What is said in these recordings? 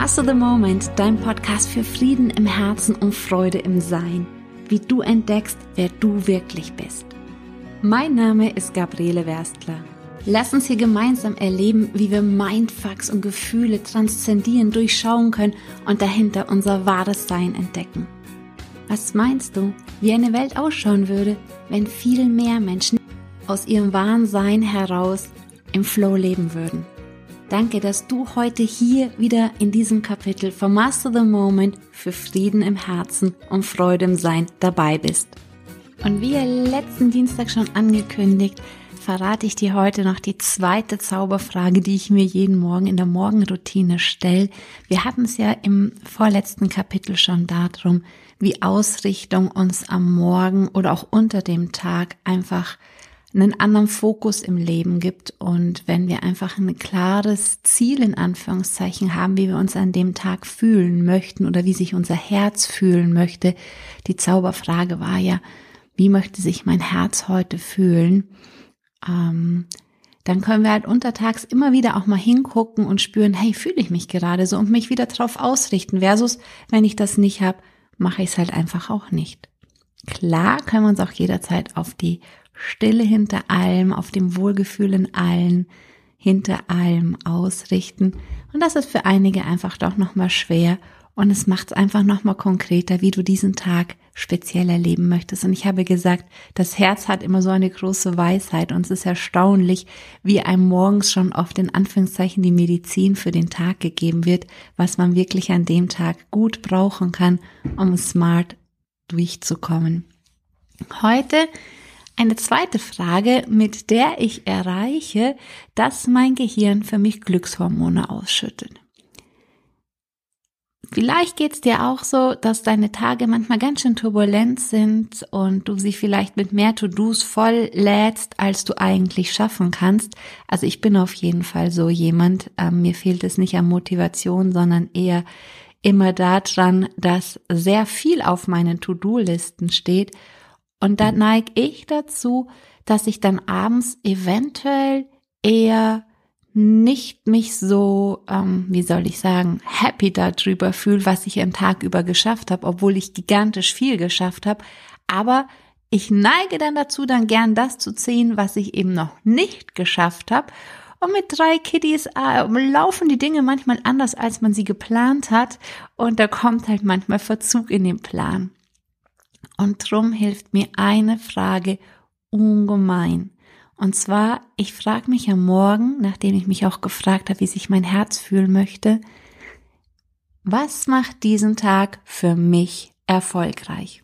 Master the Moment, dein Podcast für Frieden im Herzen und Freude im Sein. Wie du entdeckst, wer du wirklich bist. Mein Name ist Gabriele Werstler. Lass uns hier gemeinsam erleben, wie wir Mindfucks und Gefühle transzendieren, durchschauen können und dahinter unser wahres Sein entdecken. Was meinst du, wie eine Welt ausschauen würde, wenn viel mehr Menschen aus ihrem wahren Sein heraus im Flow leben würden? Danke, dass du heute hier wieder in diesem Kapitel von Master the Moment für Frieden im Herzen und Freude im Sein dabei bist. Und wie letzten Dienstag schon angekündigt, verrate ich dir heute noch die zweite Zauberfrage, die ich mir jeden Morgen in der Morgenroutine stelle. Wir hatten es ja im vorletzten Kapitel schon darum, wie Ausrichtung uns am Morgen oder auch unter dem Tag einfach einen anderen Fokus im Leben gibt und wenn wir einfach ein klares Ziel in Anführungszeichen haben, wie wir uns an dem Tag fühlen möchten oder wie sich unser Herz fühlen möchte. Die Zauberfrage war ja, wie möchte sich mein Herz heute fühlen? Ähm, dann können wir halt untertags immer wieder auch mal hingucken und spüren, hey, fühle ich mich gerade so und mich wieder drauf ausrichten. Versus, wenn ich das nicht habe, mache ich es halt einfach auch nicht. Klar können wir uns auch jederzeit auf die Stille hinter allem, auf dem Wohlgefühl in allen, hinter allem ausrichten. Und das ist für einige einfach doch nochmal schwer und es macht es einfach nochmal konkreter, wie du diesen Tag speziell erleben möchtest. Und ich habe gesagt, das Herz hat immer so eine große Weisheit und es ist erstaunlich, wie einem morgens schon oft in Anführungszeichen die Medizin für den Tag gegeben wird, was man wirklich an dem Tag gut brauchen kann, um smart durchzukommen. Heute eine zweite Frage, mit der ich erreiche, dass mein Gehirn für mich Glückshormone ausschüttet. Vielleicht geht's dir auch so, dass deine Tage manchmal ganz schön turbulent sind und du sie vielleicht mit mehr To-Dos voll lädst, als du eigentlich schaffen kannst. Also ich bin auf jeden Fall so jemand. Ähm, mir fehlt es nicht an Motivation, sondern eher immer daran, dass sehr viel auf meinen To-Do-Listen steht und da neige ich dazu, dass ich dann abends eventuell eher nicht mich so, ähm, wie soll ich sagen, happy darüber fühle, was ich am Tag über geschafft habe, obwohl ich gigantisch viel geschafft habe. Aber ich neige dann dazu, dann gern das zu ziehen, was ich eben noch nicht geschafft habe. Und mit drei Kiddies äh, laufen die Dinge manchmal anders, als man sie geplant hat. Und da kommt halt manchmal Verzug in den Plan. Und drum hilft mir eine Frage ungemein. Und zwar, ich frage mich am Morgen, nachdem ich mich auch gefragt habe, wie sich mein Herz fühlen möchte, was macht diesen Tag für mich erfolgreich?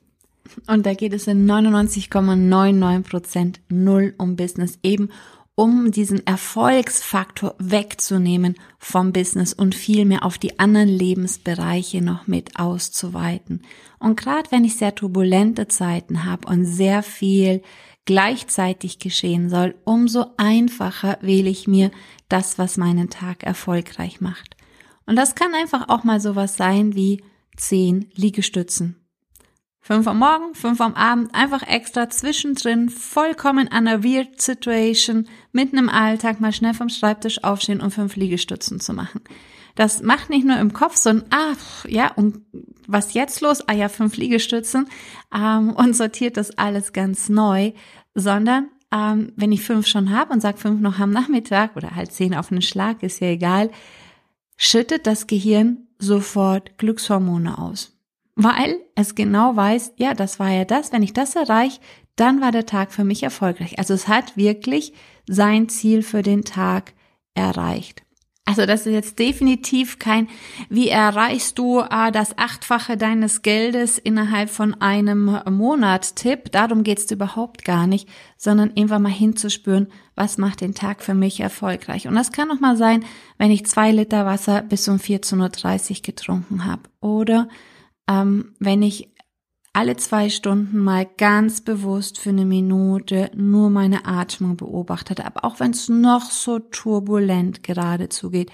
Und da geht es in 99,99 Prozent null um Business, eben um diesen Erfolgsfaktor wegzunehmen vom Business und vielmehr auf die anderen Lebensbereiche noch mit auszuweiten. Und gerade wenn ich sehr turbulente Zeiten habe und sehr viel gleichzeitig geschehen soll, umso einfacher wähle ich mir das, was meinen Tag erfolgreich macht. Und das kann einfach auch mal sowas sein wie zehn Liegestützen Fünf am Morgen, fünf am Abend, einfach extra zwischendrin, vollkommen an einer Weird Situation, mitten im Alltag mal schnell vom Schreibtisch aufstehen und fünf Liegestützen zu machen. Das macht nicht nur im Kopf so ein, ah, ja, und was jetzt los? Ah ja, fünf Liegestützen ähm, und sortiert das alles ganz neu, sondern ähm, wenn ich fünf schon habe und sag fünf noch am Nachmittag oder halt zehn auf einen Schlag, ist ja egal, schüttet das Gehirn sofort Glückshormone aus weil es genau weiß, ja, das war ja das, wenn ich das erreiche, dann war der Tag für mich erfolgreich. Also es hat wirklich sein Ziel für den Tag erreicht. Also das ist jetzt definitiv kein, wie erreichst du äh, das Achtfache deines Geldes innerhalb von einem Monat Tipp. Darum geht's überhaupt gar nicht, sondern einfach mal hinzuspüren, was macht den Tag für mich erfolgreich. Und das kann auch mal sein, wenn ich zwei Liter Wasser bis um 14.30 Uhr getrunken habe. Oder ähm, wenn ich alle zwei Stunden mal ganz bewusst für eine Minute nur meine Atmung beobachtet habe, auch wenn es noch so turbulent gerade zugeht.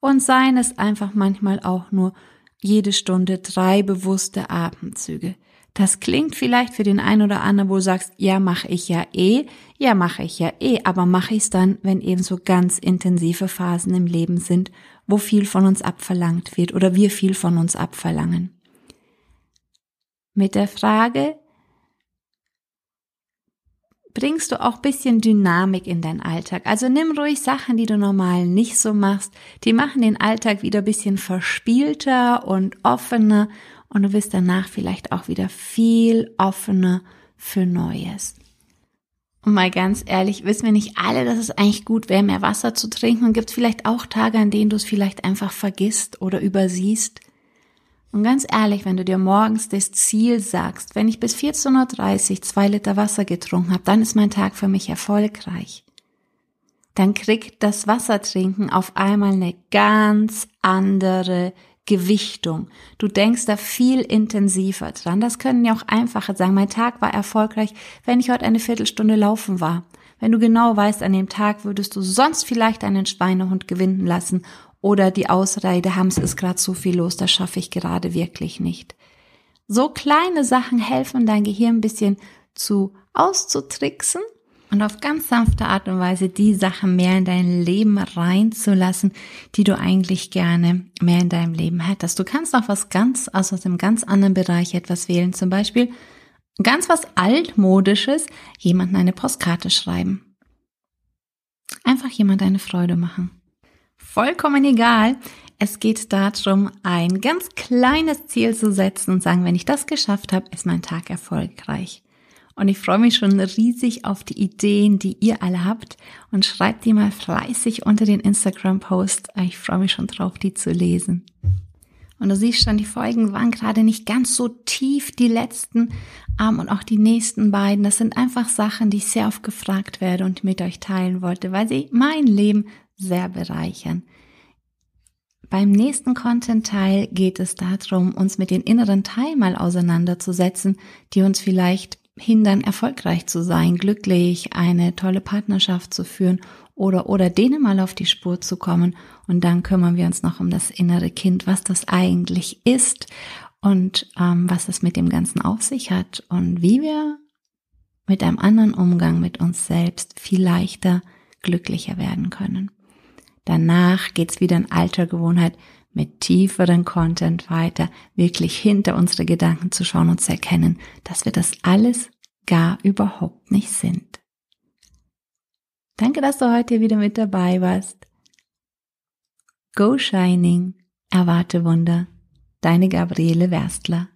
Und seien es einfach manchmal auch nur jede Stunde drei bewusste Atemzüge. Das klingt vielleicht für den einen oder anderen, wo du sagst, ja, mache ich ja eh, ja, mache ich ja eh, aber mache ich es dann, wenn eben so ganz intensive Phasen im Leben sind, wo viel von uns abverlangt wird oder wir viel von uns abverlangen. Mit der Frage, bringst du auch bisschen Dynamik in deinen Alltag. Also nimm ruhig Sachen, die du normal nicht so machst. Die machen den Alltag wieder bisschen verspielter und offener und du bist danach vielleicht auch wieder viel offener für Neues. Und mal ganz ehrlich, wissen wir nicht alle, dass es eigentlich gut wäre, mehr Wasser zu trinken? Und gibt es vielleicht auch Tage, an denen du es vielleicht einfach vergisst oder übersiehst? Und ganz ehrlich, wenn du dir morgens das Ziel sagst, wenn ich bis 14.30 Uhr zwei Liter Wasser getrunken habe, dann ist mein Tag für mich erfolgreich. Dann kriegt das Wassertrinken auf einmal eine ganz andere Gewichtung. Du denkst da viel intensiver dran. Das können ja auch einfacher sagen. Mein Tag war erfolgreich, wenn ich heute eine Viertelstunde laufen war. Wenn du genau weißt, an dem Tag würdest du sonst vielleicht einen Schweinehund gewinnen lassen oder die Ausrede, Hams ist gerade so viel los, das schaffe ich gerade wirklich nicht. So kleine Sachen helfen dein Gehirn ein bisschen zu auszutricksen und auf ganz sanfte Art und Weise die Sachen mehr in dein Leben reinzulassen, die du eigentlich gerne mehr in deinem Leben hättest. Du kannst auch was ganz aus einem ganz anderen Bereich etwas wählen, zum Beispiel ganz was altmodisches, jemanden eine Postkarte schreiben. Einfach jemand eine Freude machen vollkommen egal. Es geht darum, ein ganz kleines Ziel zu setzen und sagen, wenn ich das geschafft habe, ist mein Tag erfolgreich. Und ich freue mich schon riesig auf die Ideen, die ihr alle habt und schreibt die mal fleißig unter den Instagram-Post. Ich freue mich schon drauf, die zu lesen. Und du siehst schon, die Folgen waren gerade nicht ganz so tief, die letzten ähm, und auch die nächsten beiden. Das sind einfach Sachen, die ich sehr oft gefragt werde und mit euch teilen wollte, weil sie mein Leben sehr bereichern. Beim nächsten Content-Teil geht es darum, uns mit den inneren Teilen mal auseinanderzusetzen, die uns vielleicht hindern, erfolgreich zu sein, glücklich, eine tolle Partnerschaft zu führen oder, oder denen mal auf die Spur zu kommen. Und dann kümmern wir uns noch um das innere Kind, was das eigentlich ist und ähm, was es mit dem Ganzen auf sich hat und wie wir mit einem anderen Umgang mit uns selbst viel leichter glücklicher werden können. Danach geht's wieder in alter Gewohnheit mit tieferen Content weiter, wirklich hinter unsere Gedanken zu schauen und zu erkennen, dass wir das alles gar überhaupt nicht sind. Danke, dass du heute wieder mit dabei warst. Go Shining, erwarte Wunder, deine Gabriele Werstler.